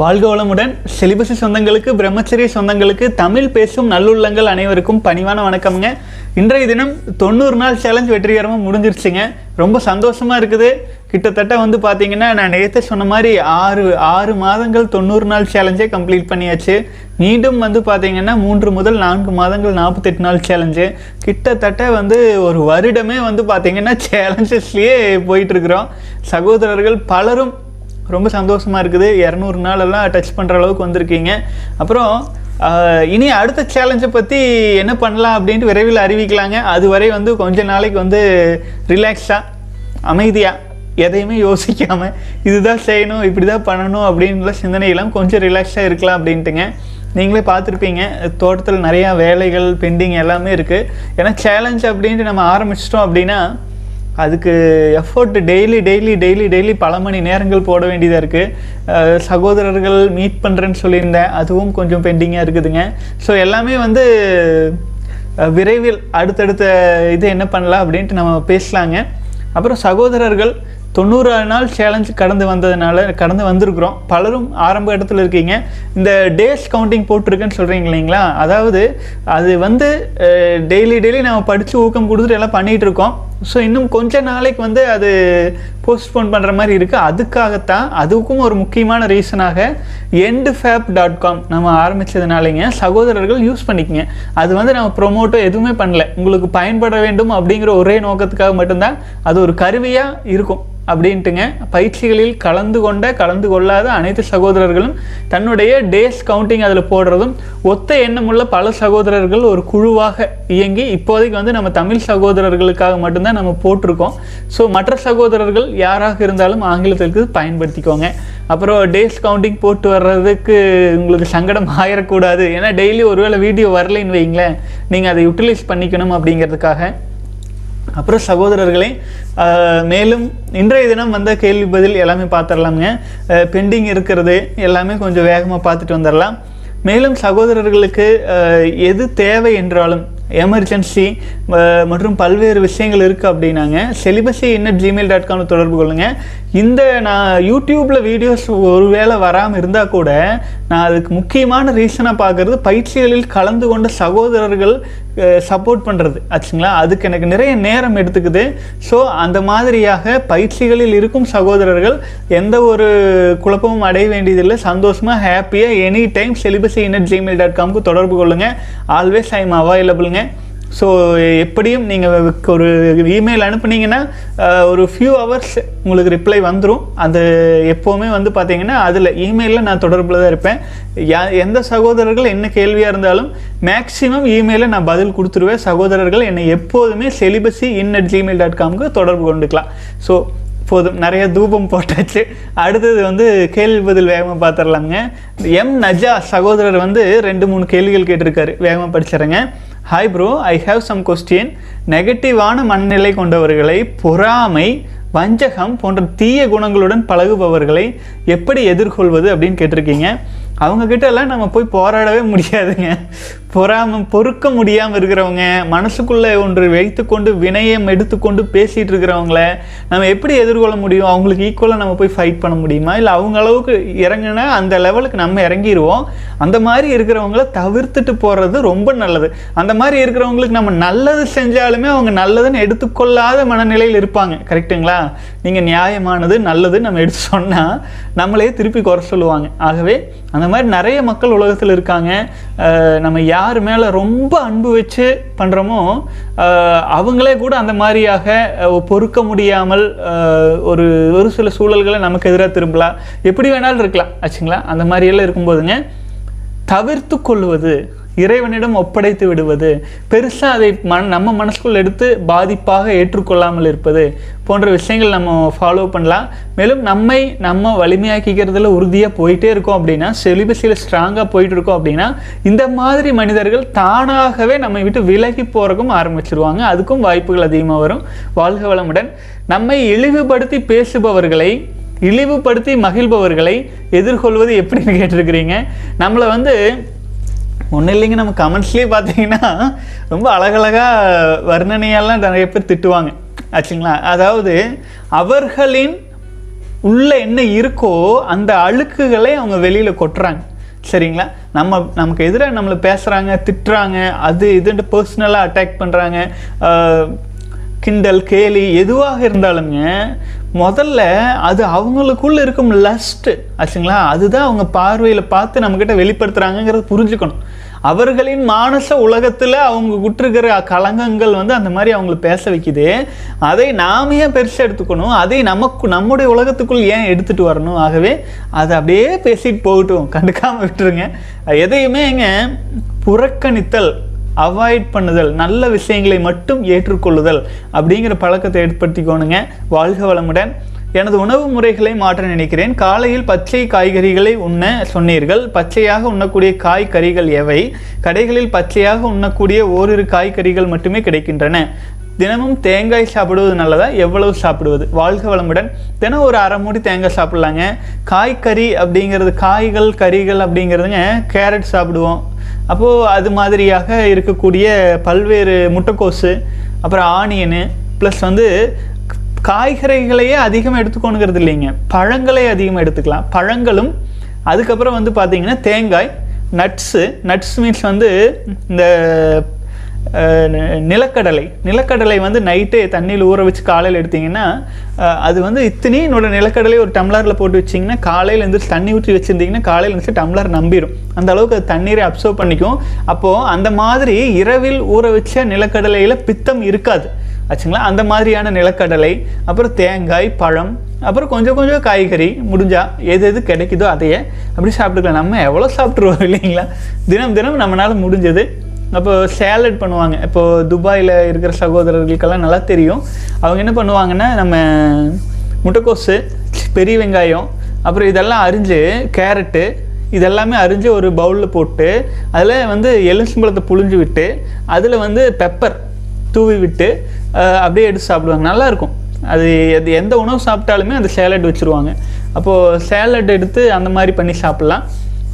வாழ்க வளமுடன். சிலிபஸ் சொந்தங்களுக்கு பிரம்மச்சரிய சொந்தங்களுக்கு தமிழ் பேசும் நல்லுள்ளங்கள் அனைவருக்கும் பணிவான வணக்கம்ங்க. இன்றைய தினம் தொண்ணூறு நாள் சேலஞ்ச் வெற்றிகரமாக முடிஞ்சிருச்சுங்க. ரொம்ப சந்தோஷமாக இருக்குது. கிட்டத்தட்ட வந்து பார்த்தீங்கன்னா நான் நேற்று சொன்ன மாதிரி ஆறு ஆறு மாதங்கள் தொண்ணூறு நாள் சேலஞ்சே கம்ப்ளீட் பண்ணியாச்சு. மீண்டும் வந்து பார்த்தீங்கன்னா மூன்று முதல் நான்கு மாதங்கள் நாற்பத்தெட்டு நாள் சேலஞ்சு கிட்டத்தட்ட வந்து ஒரு வருடமே வந்து பார்த்தீங்கன்னா சேலஞ்சஸ்லேயே போயிட்டுருக்குறோம் சகோதரர்கள் பலரும் ரொம்ப சந்தோஷமா இருக்குது. இரநூறு நாளெல்லாம் டச் பண்ணுற அளவுக்கு வந்திருக்கீங்க. அப்புறம் இனி அடுத்த சேலஞ்சை பற்றி என்ன பண்ணலாம் அப்படின்ட்டு விரைவில் அறிவிக்கலாங்க. அதுவரை வந்து கொஞ்ச நாளைக்கு வந்து ரிலாக்ஸாக அமைதியாக எதையுமே யோசிக்காமல் இதுதான் செய்யணும் இப்படி தான் பண்ணணும் அப்படின்ற சிந்தனையெல்லாம் கொஞ்சம் ரிலாக்ஸாக இருக்கலாம் அப்படின்ட்டுங்க. நீங்களே பார்த்துருப்பீங்க தோட்டத்தில் நிறையா வேலைகள் பெண்டிங் எல்லாமே இருக்குது ஏன்னா சேலஞ்ச் அப்படின்ட்டு நம்ம ஆரம்பிச்சிட்டோம் அப்படின்னா அதுக்கு effort daily daily daily daily பல மணி நேரங்கள் போட வேண்டியதாக இருக்குது சகோதரர்கள் மீட் பண்ணுறேன்னு சொல்லியிருந்தேன். அதுவும் கொஞ்சம் பெண்டிங்காக இருக்குதுங்க. ஸோ எல்லாமே வந்து விரைவில் அடுத்தடுத்த இது என்ன பண்ணலாம் அப்படின்ட்டு நம்ம பேசலாங்க. அப்புறம் சகோதரர்கள் தொண்ணூறு நாள் சேலஞ்ச் கடந்து வந்ததுனால கடந்து வந்திருக்கிறோம். பலரும் ஆரம்ப இடத்துல இருக்கீங்க. இந்த டேஸ் கவுண்டிங் போட்டிருக்குன்னு சொல்கிறீங்க இல்லைங்களா? அதாவது அது வந்து டெய்லி டெய்லி நம்ம படித்து ஊக்கம் கொடுத்துட்டு எல்லாம் பண்ணிகிட்டு இருக்கோம். ஸோ இன்னும் கொஞ்ச நாளைக்கு வந்து அது போஸ்ட்போன் பண்ணுற மாதிரி இருக்குது அதுக்காகத்தான் அதுக்கும் ஒரு முக்கியமான ரீசனாக எண்டு ஃபேப் டாட் காம் நம்ம ஆரம்பித்ததுனாலேங்க சகோதரர்கள் யூஸ் பண்ணிக்கங்க. அது வந்து நம்ம ப்ரொமோட்டோ எதுவுமே பண்ணல. உங்களுக்கு பயன்பட வேண்டும் அப்படிங்கிற ஒரே நோக்கத்துக்காக மட்டும்தான் அது ஒரு கருவியாக இருக்கும் அப்படின்ட்டுங்க. பயிற்சிகளில் கலந்து கொண்ட கலந்து கொள்ளாத அனைத்து சகோதரர்களும் தன்னுடைய டேஸ் கவுண்டிங் அதில் போடுறதும் ஒத்த எண்ணமுள்ள பல சகோதரர்கள் ஒரு குழுவாக இயங்கி இப்போதைக்கு வந்து நம்ம தமிழ் சகோதரர்களுக்காக மட்டும்தான் நம்ம போட்டிருக்கோம். ஸோ மற்ற சகோதரர்கள் யாராக இருந்தாலும் ஆங்கிலத்திற்கு பயன்படுத்திக்கோங்க. அப்புறம் டேஸ் கவுண்டிங் போட்டு வர்றதுக்கு உங்களுக்கு சங்கடம் ஆயிடக்கூடாது ஏன்னா டெய்லி ஒருவேளை வீடியோ வரலைன்னு வைங்களேன். நீங்கள் அதை யூட்டிலைஸ் பண்ணிக்கணும் அப்படிங்கிறதுக்காக. அப்புறம் சகோதரர்களே மேலும் இன்றைய தினம் வந்த கேள்வி பதில் எல்லாமே பார்த்துடலாமுங்க. பெண்டிங் இருக்கிறது எல்லாமே கொஞ்சம் வேகமாக பார்த்துட்டு வந்துடலாம். மேலும் சகோதரர்களுக்கு எது தேவை என்றாலும் எமர்ஜென்சி மற்றும் பல்வேறு விஷயங்கள் இருக்குது அப்படின்னாங்க. செலிபஸி இன்னட் ஜிமெயில் டாட் காமில் தொடர்பு கொள்ளுங்கள் இந்த நான் யூடியூப்பில் வீடியோஸ் ஒருவேளை வராமல் இருந்தால் கூட நான் அதுக்கு முக்கியமான ரீசனாக பார்க்குறது பயிற்சிகளில் கலந்து கொண்ட சகோதரர்கள் சப்போர்ட் பண்ணுறது ஆச்சுங்களா? அதுக்கு எனக்கு நிறைய நேரம் எடுத்துக்குது. ஸோ அந்த மாதிரியாக பயிற்சிகளில் இருக்கும் சகோதரர்கள் எந்த ஒரு குழப்பமும் அடைய வேண்டியதில்லை. சந்தோஷமாக ஹாப்பியாக any time celibacy in at Gmail dot காம்க்கு தொடர்பு கொள்ளுங்கள் ஆல்வேஸ் ஐ எம் அவைலபிளுங்க ஸோ எப்படியும் நீங்கள் ஒரு இமெயில் அனுப்புனீங்கன்னா ஒரு ஃபியூ ஹவர்ஸ் உங்களுக்கு ரிப்ளை வந்துடும் அது எப்போவுமே வந்து பார்த்தீங்கன்னா அதில் இமெயிலில் நான் தொடர்பில் தான் இருப்பேன். யா எந்த சகோதரர்கள் என்ன கேள்வியாக இருந்தாலும் மேக்ஸிமம் இமெயிலில் நான் பதில் கொடுத்துருவேன். சகோதரர்கள் என்னை எப்போதுமே celibacy in at Gmail dot காம்க்கு தொடர்பு கொண்டுக்கலாம். ஸோ போதும். நிறைய தூபம் போட்டாச்சு. அடுத்தது வந்து கேள்வி பதில் வேகமாக பார்த்துடலாங்க எம் நஜா சகோதரர் வந்து ரெண்டு மூணு கேள்விகள் கேட்டிருக்காரு. வேகமாக படிச்சிடறேங்க. Hi bro I have some question நெகட்டிவான மனநிலை கொண்டவர்களை பொறாமை வஞ்சகம் போன்ற தீய குணங்களுடன் பழகுபவர்களை எப்படி எதிர்கொள்வது அப்படின்னு கேட்டிருக்கீங்க. அவங்கக்கிட்ட எல்லாம் நம்ம போய் போராடவே முடியாதுங்க. பொறாம பொறுக்க முடியாமல் இருக்கிறவங்க மனசுக்குள்ளே ஒன்று வைத்துக்கொண்டு வினயம் எடுத்துக்கொண்டு பேசிகிட்டு இருக்கிறவங்கள நம்ம எப்படி எதிர்கொள்ள முடியும்? அவங்களுக்கு ஈக்குவலாக நம்ம போய் ஃபைட் பண்ண முடியுமா? இல்லை அவங்க அளவுக்கு இறங்குனா அந்த லெவலுக்கு நம்ம இறங்கிடுவோம் அந்த மாதிரி இருக்கிறவங்கள தவிர்த்துட்டு போகிறது ரொம்ப நல்லது. அந்த மாதிரி இருக்கிறவங்களுக்கு நம்ம நல்லது செஞ்சாலுமே அவங்க நல்லதுன்னு எடுத்துக்கொள்ளாத மனநிலையில் இருப்பாங்க. கரெக்ட்டுங்களா நீங்கள் நியாயமானது நல்லது நம்ம எடுத்து சொன்னால் நம்மளே திருப்பி குறை சொல்லுவாங்க. ஆகவே அந்த மாதிரி நிறைய மக்கள் உலகத்தில் இருக்காங்க. நம்ம யார் யார் மேலே ரொம்ப அன்பு வச்சு பண்ணுறோமோ அவங்களே கூட அந்த மாதிரியாக பொறுக்க முடியாமல் ஒரு ஒரு சில சூழல்களை நமக்கு எதிராக திரும்பலாம். எப்படி வேணாலும் இருக்கலாம். ஆச்சுங்களா? அந்த மாதிரியெல்லாம் இருக்கும்போதுங்க தவிர்த்து கொள்வது இறைவனிடம் ஒப்படைத்து விடுவது பெருசாக அதை மன நம்ம மனசுக்குள் எடுத்து பாதிப்பாக ஏற்றுக்கொள்ளாமல் இருப்பது போன்ற விஷயங்கள் நம்ம ஃபாலோ பண்ணலாம். மேலும் நம்மை நம்ம வலிமையாக்கிக்கிறதுல உறுதியாக போயிட்டே இருக்கோம் அப்படின்னா செலிபஸியில் ஸ்ட்ராங்காக போயிட்டு இருக்கோம் அப்படின்னா இந்த மாதிரி மனிதர்கள் தானாகவே நம்மை விட்டு விலகி போகிறக்கும் ஆரம்பிச்சிருவாங்க. அதுக்கும் வாய்ப்புகள் அதிகமாக வரும். வாழ்க வளமுடன். நம்மை இழிவுபடுத்தி பேசுபவர்களை இழிவுபடுத்தி மகிழ்பவர்களை எதிர்கொள்வது எப்படின்னு கேட்டிருக்கிறீங்க? நம்மளை வந்து ஒன்றும் இல்லைங்க நம்ம கமெண்ட்ஸ்லேயே பார்த்தீங்கன்னா ரொம்ப அழகழகாக வர்ணனையெல்லாம் நிறைய பேர் திட்டுவாங்க. ஆச்சுங்களா? அதாவது அவர்களின் உள்ளே என்ன இருக்கோ அந்த அழுக்குகளை அவங்க வெளியில் கொட்டுறாங்க. சரிங்களா? நம்ம நமக்கு எதிராக நம்மளை பேசுகிறாங்க திட்டுறாங்க அது இதுன்ட்டு பர்சனலாக அட்டாக் பண்ணுறாங்க கிண்டல் கேலி எதுவாக இருந்தாலுங்க முதல்ல அது அவங்களுக்குள்ள இருக்கும் லஸ்ட்டு ஆச்சுங்களா? அதுதான் அவங்க பார்வையில் பார்த்து நம்மக்கிட்ட வெளிப்படுத்துகிறாங்கங்கிறத புரிஞ்சுக்கணும். அவர்களின் மானச உலகத்தில் அவங்க விட்டுருக்கிற கலங்கங்கள் வந்து அந்த மாதிரி அவங்கள பேச வைக்குது. அதை நாம ஏன் பெருசாக எடுத்துக்கணும்? அதை நமக்கு நம்முடைய உலகத்துக்குள் ஏன் எடுத்துகிட்டு வரணும்? ஆகவே அதை அப்படியே பேசிட்டு போகட்டும். கண்டுக்காமல் விட்டுருங்க. எதையுமேங்க புறக்கணித்தல் அவாய்ட் பண்ணுதல் நல்ல விஷயங்களை மட்டும் ஏற்றுக்கொள்ளுதல் அப்படிங்கிற பழக்கத்தை ஏற்படுத்திக்கோணுங்க. வாழ்க வளமுடன். எனது உணவு முறைகளை மாற்ற நினைக்கிறேன். காலையில் பச்சை காய்கறிகளை உண்ண சொன்னீர்கள். பச்சையாக உண்ணக்கூடிய காய்கறிகள் எவை? கடைகளில் பச்சையாக உண்ணக்கூடிய ஓரிரு காய்கறிகள் மட்டுமே கிடைக்கின்றன. தினமும் தேங்காய் சாப்பிடுவது நல்லதா? எவ்வளவு சாப்பிடுவது? வாழ்க வளமுடன். தினம் ஒரு அரை மூடி தேங்காய் சாப்பிட்லாங்க. காய்கறி அப்படிங்கிறது காய்கள் கறிகள் அப்படிங்கிறதுங்க கேரட் சாப்பிடுவோம். அப்போது அது மாதிரியாக இருக்கக்கூடிய பல்வேறு முட்டைக்கோசு அப்புறம் ஆனியனு ப்ளஸ் வந்து காய்கறிகளையே அதிகமாக எடுத்துக்கணுங்கிறது இல்லைங்க. பழங்களை அதிகமாக எடுத்துக்கலாம். பழங்களும் அதுக்கப்புறம் வந்து பார்த்தீங்கன்னா தேங்காய் நட்ஸு நட்ஸ் மீன்ஸ் வந்து இந்த நிலக்கடலை. நிலக்கடலை வந்து நைட்டே தண்ணியில் ஊற வச்சு காலையில் எடுத்தீங்கன்னா அது வந்து இத்தனையோட நிலக்கடலை ஒரு டம்ளரில் போட்டு வச்சிங்கன்னா காலையில் எழுந்திரிச்சு தண்ணி ஊற்றி வச்சுருந்தீங்கன்னா காலையில் எழுந்திரிச்சு டம்ளர் நம்பிடும் அந்த அளவுக்கு அது தண்ணீரை அப்சர்வ் பண்ணிக்கும். அப்போது அந்த மாதிரி இரவில் ஊற வச்ச நிலக்கடலையில் பித்தம் இருக்காது. ஆச்சுங்களா? அந்த மாதிரியான நிலக்கடலை அப்புறம் தேங்காய் பழம் அப்புறம் கொஞ்சம் கொஞ்சம் காய்கறி முடிஞ்சால் எது எது கிடைக்குதோ அதையே அப்படி சாப்பிட்டுக்கலாம். நம்ம எவ்வளோ சாப்பிட்ருவோம் இல்லைங்களா? தினம் தினம் நம்மளால முடிஞ்சது. அப்போ சேலட் பண்ணுவாங்க. இப்போது துபாயில் இருக்கிற சகோதரர்களுக்கெல்லாம் நல்லா தெரியும். அவங்க என்ன பண்ணுவாங்கன்னா நம்ம முட்டைக்கோசு பெரிய வெங்காயம் அப்புறம் இதெல்லாம் அரிஞ்சு கேரட்டு இதெல்லாமே அரிஞ்சு ஒரு பவுலில் போட்டு அதில் வந்து எலுமிச்சம்பழத்தை புழிஞ்சு விட்டு அதில் வந்து பெப்பர் தூவி விட்டு அப்படியே எடுத்து சாப்பிடுவாங்க. நல்லாயிருக்கும். அது அது எந்த உணவு சாப்பிட்டாலுமே அந்த சேலட் வச்சுருவாங்க. அப்போது சேலட் எடுத்து அந்த மாதிரி பண்ணி சாப்பிட்லாம்.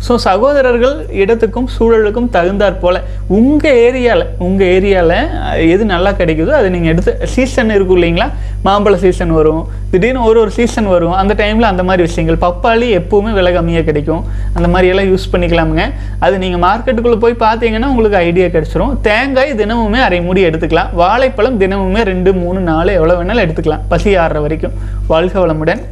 ஸோ சகோதரர்கள் இடத்துக்கும் சூழலுக்கும் தகுந்தாற் போல் உங்கள் ஏரியாவில் உங்கள் ஏரியாவில் எது நல்லா கிடைக்குதோ அதை நீங்கள் எடுத்து சீசன் இருக்கும் இல்லைங்களா? மாம்பழ சீசன் வரும் திடீர்னு ஒரு ஒரு சீசன் வரும். அந்த டைமில் அந்த மாதிரி விஷயங்கள். பப்பாளி எப்போவுமே விலை கம்மியாக கிடைக்கும். அந்த மாதிரி எல்லாம் யூஸ் பண்ணிக்கலாமுங்க. அது நீங்கள் மார்க்கெட்டுக்குள்ளே போய் பார்த்தீங்கன்னா உங்களுக்கு ஐடியா கிடச்சிரும். தேங்காய் தினமுமே அரை மூடி எடுத்துக்கலாம். வாழைப்பழம் தினமுமே ரெண்டு மூணு நாலு எவ்வளோ வேணாலும் எடுத்துக்கலாம். பசி ஆறுற வரைக்கும். வாழ்க வளமுடன்.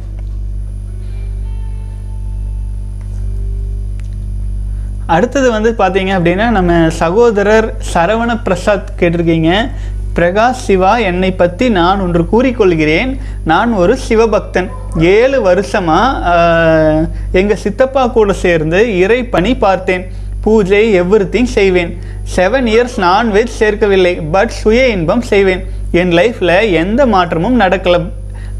அடுத்தது வந்து பார்த்தீங்க அப்படின்னா நம்ம சகோதரர் சரவண பிரசாத் கேட்டிருக்கீங்க. பிரகாஷ் சிவா என்னை பற்றி நான் ஒன்று கூறிக்கொள்கிறேன். நான் ஒரு சிவபக்தன். ஏழு வருஷமாக எங்கள் சித்தப்பா கூட சேர்ந்து இறை பணி பார்த்தேன். பூஜை எவ்ரி செய்வேன். செவன் இயர்ஸ் நான்வெஜ் சேர்க்கவில்லை. பட் சுய இன்பம் செய்வேன். என் லைஃப்பில் எந்த மாற்றமும் நடக்கல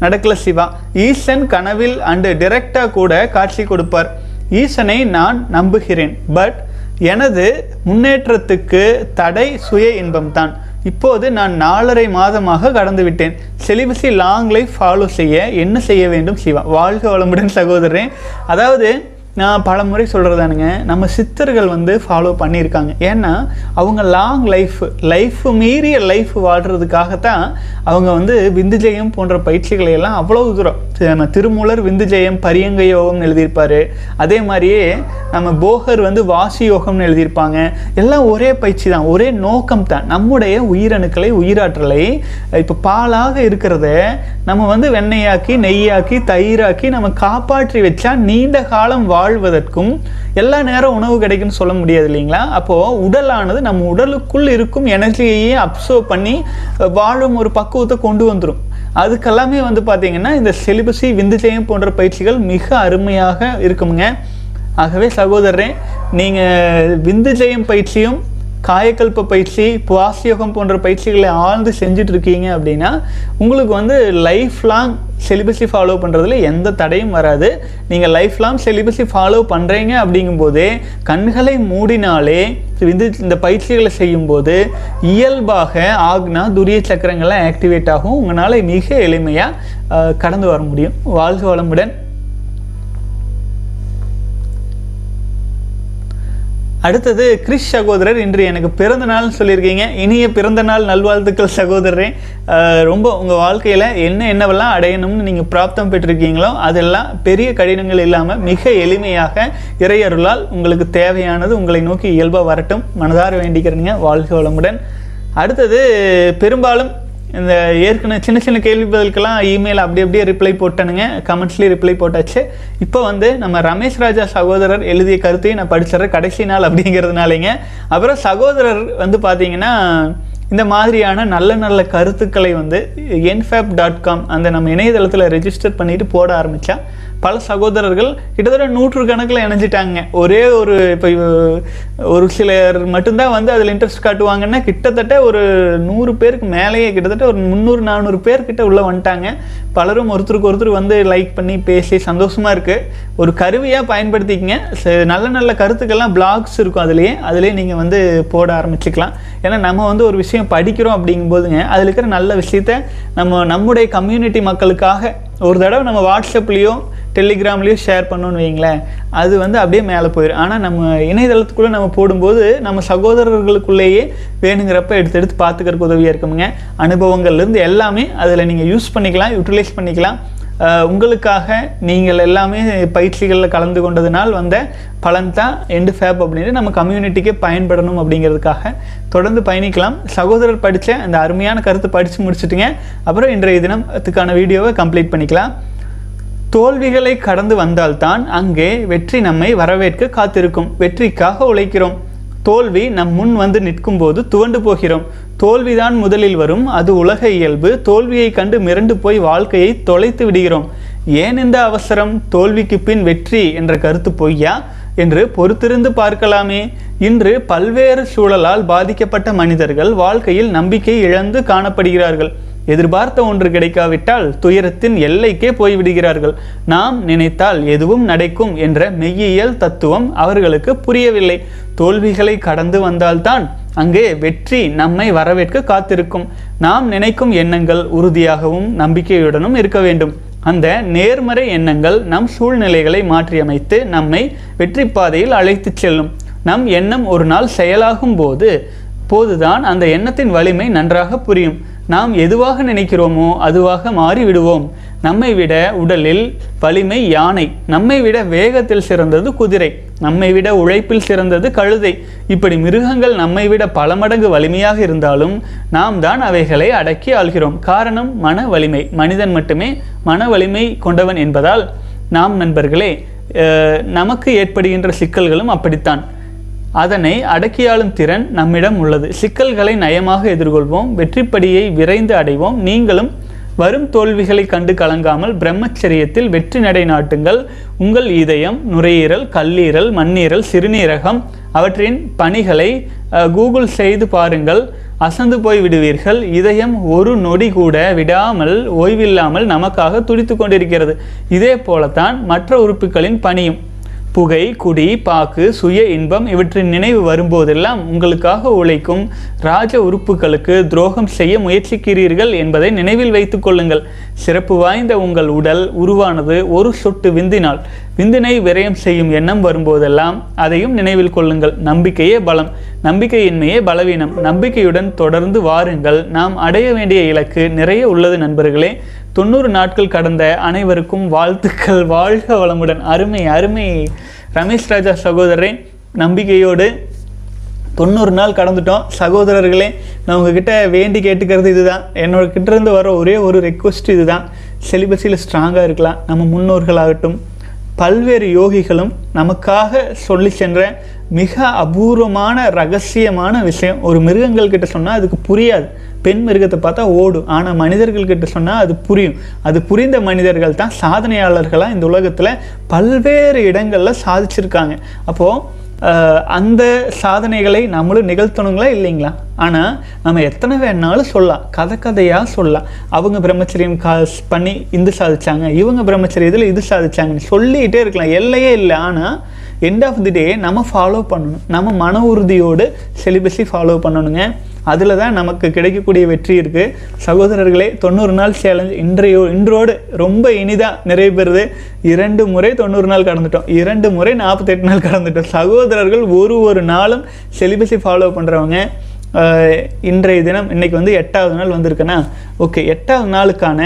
நடக்கல சிவா. ஈசன் கனவில் அண்டு டிரெக்டாக கூட காட்சி கொடுப்பார். ஈசனை நான் நம்புகிறேன். பட் எனது முன்னேற்றத்துக்கு தடை சுய இன்பம்தான். இப்போது நான் நாலரை மாதமாக கடந்து விட்டேன் செலிபஸி லாங் லைஃப் ஃபாலோ செய்ய என்ன செய்ய வேண்டும் சிவா? வாழ்க வளமுடன் சகோதரன் அதாவது நான் பல முறை சொல்கிறதானுங்க நம்ம சித்தர்கள் வந்து ஃபாலோ பண்ணியிருக்காங்க. ஏன்னா அவங்க லாங் லைஃப் லைஃப் மீறிய லைஃப் வாழ்கிறதுக்காகத்தான் அவங்க வந்து விந்துஜெயம் போன்ற பயிற்சிகளை எல்லாம் அவ்வளோ தூரம் நம்ம திருமூலர் விந்துஜெயம் பரியங்க யோகம்னு எழுதியிருப்பார். அதே மாதிரியே நம்ம போகர் வந்து வாசி யோகம்னு எழுதியிருப்பாங்க. எல்லாம் ஒரே பயிற்சி தான் ஒரே நோக்கம் தான். நம்முடைய உயிரணுக்களை உயிராற்றலை இப்போ பாலாக இருக்கிறத நம்ம வந்து வெண்ணெயாக்கி நெய்யாக்கி தயிராக்கி நம்ம காப்பாற்றி வச்சா நீண்ட காலம் வாழ்வதற்கும் எல்லா நேரம் உணவு கிடைக்கும்னு சொல்ல முடியாது இல்லைங்களா? அப்போது உடலானது நம்ம உடலுக்குள் இருக்கும் எனர்ஜியையே அப்சர்வ் பண்ணி வாழும் ஒரு பக்குவத்தை கொண்டு வந்துடும் அதுக்கெல்லாமே வந்து பார்த்தீங்கன்னா இந்த செலிபஸி விந்துஜயம் போன்ற பயிற்சிகள் மிக அருமையாக இருக்குமுங்க. ஆகவே சகோதரரே நீங்கள் விந்துஜயம் பயிற்சியும் காயக்கல்ப பயிற்சி புவாசியோகம் போன்ற பயிற்சிகளை ஆழ்ந்து செஞ்சுட்டு இருக்கீங்க அப்படின்னா உங்களுக்கு வந்து லைஃப் லாங் செலிபஸை ஃபாலோ பண்ணுறதுல எந்த தடையும் வராது. நீங்கள் லைஃப் லாங் செலிபஸை ஃபாலோ பண்ணுறீங்க அப்படிங்கும்போதே கண்களை மூடினாலே இது இந்த பயிற்சிகளை செய்யும்போது இயல்பாக ஆக்னா துரிய சக்கரங்கள்லாம் ஆக்டிவேட் ஆகும். உங்களால் மிக எளிமையாக கடந்து வர முடியும். வாழ்க வளமுடன். அடுத்தது கிறிஷ் சகோதரர் இன்று எனக்கு பிறந்த நாள்னு சொல்லியிருக்கீங்க. இனிய பிறந்த நாள் நல்வாழ்த்துக்கள் சகோதரரே. ரொம்ப உங்கள் வாழ்க்கையில் என்ன என்னவெல்லாம் அடையணும்னு நீங்கள் பிராப்தம் பெற்றிருக்கீங்களோ அதெல்லாம் பெரிய கடினங்கள் இல்லாமல் மிக எளிமையாக இறையருளால் உங்களுக்கு தேவையானது உங்களை நோக்கி இயல்பாக வரட்டும். மனதார வேண்டிக்கிறீங்க வாழ்க வளமுடன். அடுத்தது பெரும்பாலும் இந்த ஏற்கனவே சின்ன சின்ன கேள்வி பதிலுக்கெல்லாம் இமெயில் அப்படி அப்படியே ரிப்ளை போட்டனுங்க. கமெண்ட்ஸ்லேயே ரிப்ளை போட்டாச்சு. இப்போ வந்து நம்ம ரமேஷ் ராஜா சகோதரர் எழுதிய கருத்தையும் நான் படிச்சிடுறேன். கடைசி நாள் அப்படிங்கிறதுனாலங்க. அப்புறம் சகோதரர் வந்து பார்த்தீங்கன்னா இந்த மாதிரியான நல்ல நல்ல கருத்துக்களை வந்து என்ஃபேப் டாட் காம் அந்த நம்ம இணையதளத்தில் ரெஜிஸ்டர் பண்ணிவிட்டு போட ஆரம்பித்தா பல சகோதரர்கள் கிட்டத்தட்ட நூற்று கணக்கில் இணைஞ்சிட்டாங்க. ஒரே ஒரு இப்போ ஒரு சிலர் மட்டும்தான் வந்து அதில் இன்ட்ரெஸ்ட் காட்டுவாங்கன்னா கிட்டத்தட்ட ஒரு நூறு பேருக்கு மேலேயே கிட்டத்தட்ட ஒரு முந்நூறு நானூறு பேர்கிட்ட உள்ளே வந்துட்டாங்க. பலரும் ஒருத்தருக்கு ஒருத்தர் வந்து லைக் பண்ணி பேசி சந்தோஷமாக இருக்குது ஒரு கருவியாக பயன்படுத்திக்கங்க. ச- நல்ல நல்ல கருத்துக்கள்லாம் பிளாக்ஸ் இருக்கும் அதுலேயே. அதுலேயே நீங்கள் வந்து போட ஆரம்பிச்சுக்கலாம். ஏன்னா நம்ம வந்து ஒரு விஷயம் படிக்கிறோம் அப்படிங்கும்போதுங்க அதில் இருக்கிற நல்ல விஷயத்த நம்ம நம்முடைய கம்யூனிட்டி மக்களுக்காக ஒரு தடவை நம்ம வாட்ஸ்அப்லேயோ டெலிகிராம்லேயும் ஷேர் பண்ணோன்னு வைங்களேன் அது வந்து அப்படியே மேலே போயிடும் ஆனால் நம்ம இணையதளத்துக்குள்ளே நம்ம போடும்போது நம்ம சகோதரர்களுக்குள்ளேயே வேணுங்கிறப்ப எடுத்து எடுத்து பார்த்துக்கிறதுக்கு உதவியாக இருக்குமுங்க. அனுபவங்கள்லேருந்து எல்லாமே அதில் நீங்கள் யூஸ் பண்ணிக்கலாம் யூட்டிலைஸ் பண்ணிக்கலாம். உங்களுக்காக நீங்கள் எல்லாமே பயிற்சிகளில் கலந்து கொண்டதுனால் வந்த பலன் தான் எண்டு ஃபேப் அப்படின்னு நம்ம கம்யூனிட்டிக்கே பயன்படணும் அப்படிங்கிறதுக்காக தொடர்ந்து பயணிக்கலாம். சகோதரர் படித்த அந்த அருமையான கருத்தை படித்து முடிச்சுட்டுங்க. அப்புறம் இன்றைய தினத்துக்கான வீடியோவை கம்ப்ளீட் பண்ணிக்கலாம். தோல்விகளை கடந்து வந்தால்தான் அங்கே வெற்றி நம்மை வரவேற்க காத்திருக்கும். வெற்றிக்காக உழைக்கிறோம். தோல்வி நம் முன் வந்து நிற்கும் போது துவண்டு போகிறோம். தோல்விதான் முதலில் வரும். அது உலக இயல்பு. தோல்வியை கண்டு மிரண்டு போய் வாழ்க்கையை தொலைத்து விடுகிறோம். ஏன் இந்த அவசரம்? தோல்விக்கு பின் வெற்றி என்ற கருத்து பொய்யா? என்று பொறுத்திருந்து பார்க்கலாமே. இன்று பல்வேறு சூழலால் பாதிக்கப்பட்ட மனிதர்கள் வாழ்க்கையில் நம்பிக்கை இழந்து காணப்படுகிறார்கள். எதிர்பார்த்த ஒன்று கிடைக்காவிட்டால் துயரத்தின் எல்லைக்கே போய்விடுகிறார்கள். நாம் நினைத்தால் எதுவும் நடக்கும் என்ற மெய்யியல் தத்துவம் அவர்களுக்கு புரியவில்லை. தோல்விகளை கடந்து வந்தால்தான் அங்கே வெற்றி நம்மை வரவேற்க காத்திருக்கும். நாம் நினைக்கும் எண்ணங்கள் உறுதியாகவும் நம்பிக்கையுடனும் இருக்க வேண்டும். அந்த நேர்மறை எண்ணங்கள் நம் சூழ்நிலைகளை மாற்றியமைத்து நம்மை வெற்றி பாதையில் அழைத்துச் செல்லும். நம் எண்ணம் ஒரு நாள் செயலாகும் போது போதுதான் அந்த எண்ணத்தின் வலிமை நன்றாக புரியும். நாம் எதுவாக நினைக்கிறோமோ அதுவாக மாறிவிடுவோம். நம்மை விட உடலில் வலிமை யானை நம்மை விட வேகத்தில் சிறந்தது குதிரை நம்மை விட உழைப்பில் சிறந்தது கழுதை. இப்படி மிருகங்கள் நம்மை விட பல மடங்கு வலிமையாக இருந்தாலும் நாம் தான் அவைகளை அடக்கி ஆள்கிறோம். காரணம் மன வலிமை மனிதன் மட்டுமே மன வலிமை கொண்டவன் என்பதால். நாம் நண்பர்களே நமக்கு ஏற்படுகின்ற சிக்கல்களும் அப்படித்தான். அதனை அடக்கியாளும் திறன் நம்மிடம் உள்ளது. சிக்கல்களை நயமாக எதிர்கொள்வோம் வெற்றிப்படியை விரைந்து அடைவோம். நீங்களும் வரும் தோல்விகளை கண்டு கலங்காமல் பிரம்மச்சரியத்தில் வெற்றி நடை நாட்டுங்கள். உங்கள் இதயம் நுரையீரல் கல்லீரல் மண்ணீரல் சிறுநீரகம் அவற்றின் பணிகளை கூகுள் செய்து பாருங்கள். அசந்து போய் விடுவீர்கள். இதயம் ஒரு நொடி கூட விடாமல் ஓய்வில்லாமல் நமக்காக துடித்து கொண்டிருக்கிறது. இதே போலத்தான் மற்ற உறுப்புகளின் பணியும். புகை குடி பாக்கு சுய இன்பம் இவற்றின் நினைவு வரும்போதெல்லாம் உங்களுக்காக உழைக்கும் ராஜ உறுப்புகளுக்கு துரோகம் செய்ய முயற்சிக்கிறீர்கள் என்பதை நினைவில் வைத்துக் கொள்ளுங்கள். சிறப்பு வாய்ந்த உங்கள் உடல் உருவானது ஒரு சொட்டு விந்தினால் விந்தினை விரயம் செய்யும் எண்ணம் வரும்போதெல்லாம் அதையும் நினைவில் கொள்ளுங்கள். நம்பிக்கையே பலம். நம்பிக்கையின்மையே பலவீனம். நம்பிக்கையுடன் தொடர்ந்து வாருங்கள். நாம் அடைய வேண்டிய இலக்கு நிறைய உள்ளது நண்பர்களே. தொண்ணூறு நாட்கள் கடந்த அனைவருக்கும் வாழ்த்துக்கள். வாழ்க வளமுடன். அருமை அருமை. ரமேஷ் ராஜா சகோதரரை நம்பிக்கையோடு தொண்ணூறு நாள் கடந்துட்டோம். சகோதரர்களே நான் உங்ககிட்ட வேண்டி கேட்டுக்கிறது இதுதான். என்னோட கிட்ட இருந்து வர ஒரே ஒரு ரெக்வஸ்ட் இதுதான். செலிபஸில் ஸ்ட்ராங்காக இருக்கலாம். நம்ம முன்னோர்களாகட்டும் பல்வேறு யோகிகளும் நமக்காக சொல்லி சென்ற மிக அபூர்வமான ரகசியமான விஷயம். ஒரு மிருகங்கள் கிட்ட சொன்னால் அதுக்கு புரியாது. பெண் மிருகத்தை பார்த்தா ஓடும். ஆனால் மனிதர்கள் கிட்ட சொன்னால் அது புரியும். அது புரிந்த மனிதர்கள் தான் சாதனையாளர்களாக இந்த உலகத்தில் பல்வேறு இடங்களில் சாதிச்சிருக்காங்க. அப்போது அந்த சாதனைகளை நம்மளும் நிகழ்த்தணுங்களா இல்லைங்களா? ஆனால் நம்ம எத்தனை வேணாலும் சொல்லலாம். கதை கதையாக சொல்லலாம். அவங்க பிரம்மச்சரியம் கா பண்ணி இது சாதிச்சாங்க. இவங்க பிரம்மச்சரியத்தில் இது சாதிச்சாங்கன்னு சொல்லிகிட்டே இருக்கலாம். எல்லையே இல்லை. ஆனால் எண்ட் ஆஃப் தி டே நம்ம ஃபாலோ பண்ணணும். நம்ம மன உறுதியோடு செலிபஸை ஃபாலோ பண்ணணுங்க. அதில் தான் நமக்கு கிடைக்கக்கூடிய வெற்றி இருக்குது சகோதரர்களே தொண்ணூறு நாள் சேலஞ்ச் இன்றையோ இன்றோடு ரொம்ப இனிதாக நிறைய பெறுது இரண்டு முறை தொண்ணூறு நாள் கடந்துட்டோம். இரண்டு முறை நாற்பத்தெட்டு நாள் கடந்துட்டோம். சகோதரர்கள் ஒரு ஒரு நாளும் செலிபஸை ஃபாலோ பண்ணுறவங்க இன்றைய தினம் இன்றைக்கி வந்து எட்டாவது நாள் வந்திருக்குன்னா ஓகே எட்டாவது நாளுக்கான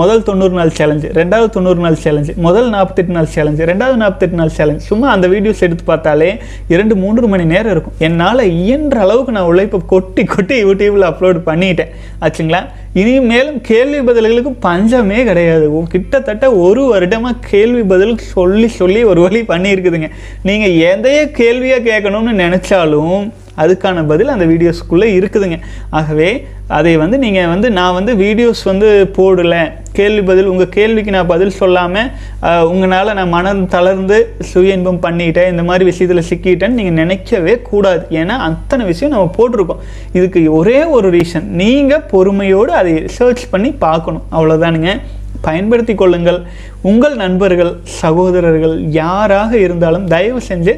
முதல் தொண்ணூறு நாள் சேலஞ்சு ரெண்டாவது தொண்ணூறு நாள் சேலஞ்சு முதல் நாற்பத்தெட்டு நாள் சேலஞ்சு ரெண்டாவது நாற்பத்தெட்டு நாள் சேலஞ்ச் சும்மா அந்த வீடியோஸ் எடுத்து பார்த்தாலே இரண்டு மூன்று மணி நேரம் இருக்கும். என்னால் இயன்ற அளவுக்கு நான் உழைப்பை கொட்டி கொட்டி யூடியூப்பில் அப்லோட் பண்ணிட்டேன். ஆச்சுங்களா? இனி மேலும் கேள்வி பதில்களுக்கு பஞ்சமே கிடையாது. கிட்டத்தட்ட ஒரு வருடமாக கேள்வி பதில் சொல்லி சொல்லி ஒரு வழி பண்ணியிருக்குதுங்க. நீங்கள் எதைய கேள்வியாக கேட்கணும்னு நினச்சாலும் அதுக்கான பதில் அந்த வீடியோஸ்க்குள்ளே இருக்குதுங்க. ஆகவே அதை வந்து நீங்கள் வந்து நான் வந்து வீடியோஸ் வந்து போடலை. கேள்வி பதில் உங்கள் கேள்விக்கு நான் பதில் சொல்லாமல் உங்களால் நான் மனம் தளர்ந்து சுய இன்பம் பண்ணிட்டேன் இந்த மாதிரி விஷயத்தில் சிக்கிட்டேன்னு நீங்கள் நினைக்கவே கூடாது. ஏன்னா அத்தனை விஷயம் நம்ம போட்டிருக்கோம். இதுக்கு ஒரே ஒரு ரீசன் நீங்கள் பொறுமையோடு அதை சர்ச் பண்ணி பார்க்கணும். அவ்வளோதானுங்க பயன்படுத்தி கொள்ளுங்கள். உங்கள் நண்பர்கள் சகோதரர்கள் யாராக இருந்தாலும் தயவு செஞ்சு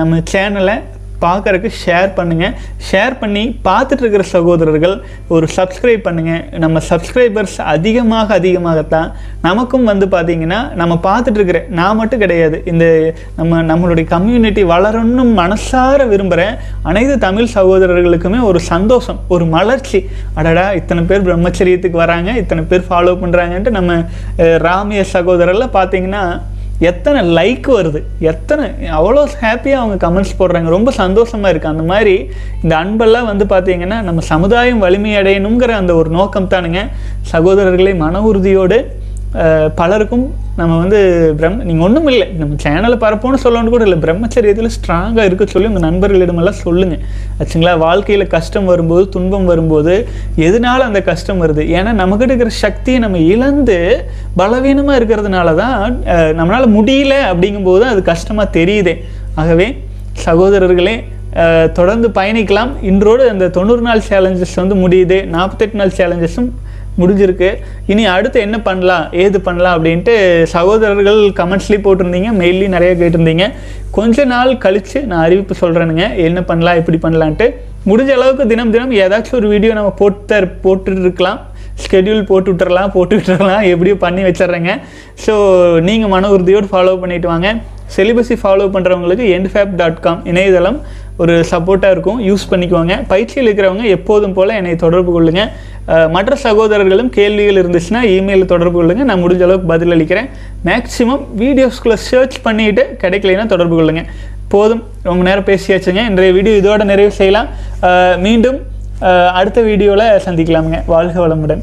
நம்ம சேனலை பார்க்கறக்கு ஷேர் பண்ணுங்கள் ஷேர் பண்ணி பார்த்துட்டு இருக்கிற சகோதரர்கள் ஒரு சப்ஸ்கிரைப் பண்ணுங்கள் நம்ம சப்ஸ்கிரைபர்ஸ் அதிகமாக அதிகமாகத்தான் நமக்கும் வந்து பார்த்தீங்கன்னா நம்ம பார்த்துட்டு இருக்கிற நான் மட்டும் கிடையாது. இந்த நம்ம நம்மளுடைய கம்யூனிட்டி வளரணும்னு மனசார விரும்புகிறேன் அனைத்து தமிழ் சகோதரர்களுக்குமே ஒரு சந்தோஷம் ஒரு மலர்ச்சி. அடடா இத்தனை பேர் பிரம்மச்சரியத்துக்கு வராங்க இத்தனை பேர் ஃபாலோ பண்ணுறாங்கன்ட்டு நம்ம ராமிய சகோதரர்ல பார்த்தீங்கன்னா எத்தனை லைக் வருது? எத்தனை அவ்வளோ ஹாப்பியாக அவங்க கமெண்ட்ஸ் போடுறாங்க. ரொம்ப சந்தோஷமாக இருக்குது அந்த மாதிரி இந்த அன்பெல்லாம் வந்து பார்த்திங்கன்னா நம்ம சமுதாயம் வலிமையடையணுங்கிற அந்த ஒரு நோக்கம் தானுங்க சகோதரர்களை மன உறுதியோடு பலருக்கும் நம்ம வந்து பிரம் நீங்கள் ஒன்றும் இல்லை. நம்ம சேனலை பரப்போன்னு சொல்லணும்னு கூட இல்லை. பிரம்மச்சரியத்தில் ஸ்ட்ராங்காக இருக்க சொல்லி உங்கள் நண்பர்களிடமெல்லாம் சொல்லுங்கள் ஆச்சுங்களா? வாழ்க்கையில் கஷ்டம் வரும்போது துன்பம் வரும்போது எதனால அந்த கஷ்டம் வருது? ஏன்னா நமக்கிட்ட இருக்கிற சக்தியை நம்ம இழந்து பலவீனமாக இருக்கிறதுனால தான் நம்மளால் முடியல அப்படிங்கும்போது அது கஷ்டமாக தெரியுதே. ஆகவே சகோதரர்களே தொடர்ந்து பயணிக்கலாம். இன்றோடு அந்த தொண்ணூறு நாள் சேலஞ்சஸ் வந்து முடியுது. நாற்பத்தெட்டு நாள் சேலஞ்சஸும் முடிஞ்சிருக்கு. இனி அடுத்து என்ன பண்ணலாம் ஏது பண்ணலாம் அப்படின்ட்டு சகோதரர்கள் கமெண்ட்ஸ்லேயும் போட்டிருந்தீங்க மெயிலையும் நிறைய கேட்டிருந்தீங்க. கொஞ்ச நாள் கழித்து நான் அறிவிப்பு சொல்கிறேனுங்க என்ன பண்ணலாம் எப்படி பண்ணலான்ட்டு. முடிஞ்ச அளவுக்கு தினம் தினம் ஏதாச்சும் ஒரு வீடியோ நம்ம போட்டு போட்டுட்டு இருக்கலாம் ஸ்கெடியூல் போட்டு விட்டுறலாம் போட்டு விட்டுறலாம் எப்படியோ பண்ணி வச்சிடுறேங்க. ஸோ நீங்கள் மன உறுதியோடு ஃபாலோ பண்ணிட்டு வாங்க. செலிபஸி ஃபாலோ பண்ணுறவங்களுக்கு என்ஃபேப் டாட் காம் இணையதளம் ஒரு சப்போர்ட்டாக இருக்கும். யூஸ் பண்ணிக்குவாங்க பயிற்சியில் இருக்கிறவங்க எப்போதும் போல் என்னை தொடர்பு கொள்ளுங்கள் மற்ற சகோதரர்களும் கேள்விகள் இருந்துச்சுன்னா இமெயிலில் தொடர்பு கொள்ளுங்க. நான் முடிஞ்ச அளவுக்கு பதிலளிக்கிறேன் மேக்ஸிமம் வீடியோஸ்குள்ளே சர்ச் பண்ணிவிட்டு கிடைக்கலைன்னா தொடர்பு கொள்ளுங்க. போதும். ரொம்ப நேரம் பேசியாச்சுங்க. இன்றைய வீடியோ இதோட நிறைவு செய்யலாம். மீண்டும் அடுத்த வீடியோவில் சந்திக்கலாமுங்க. வாழ்க வளமுடன்.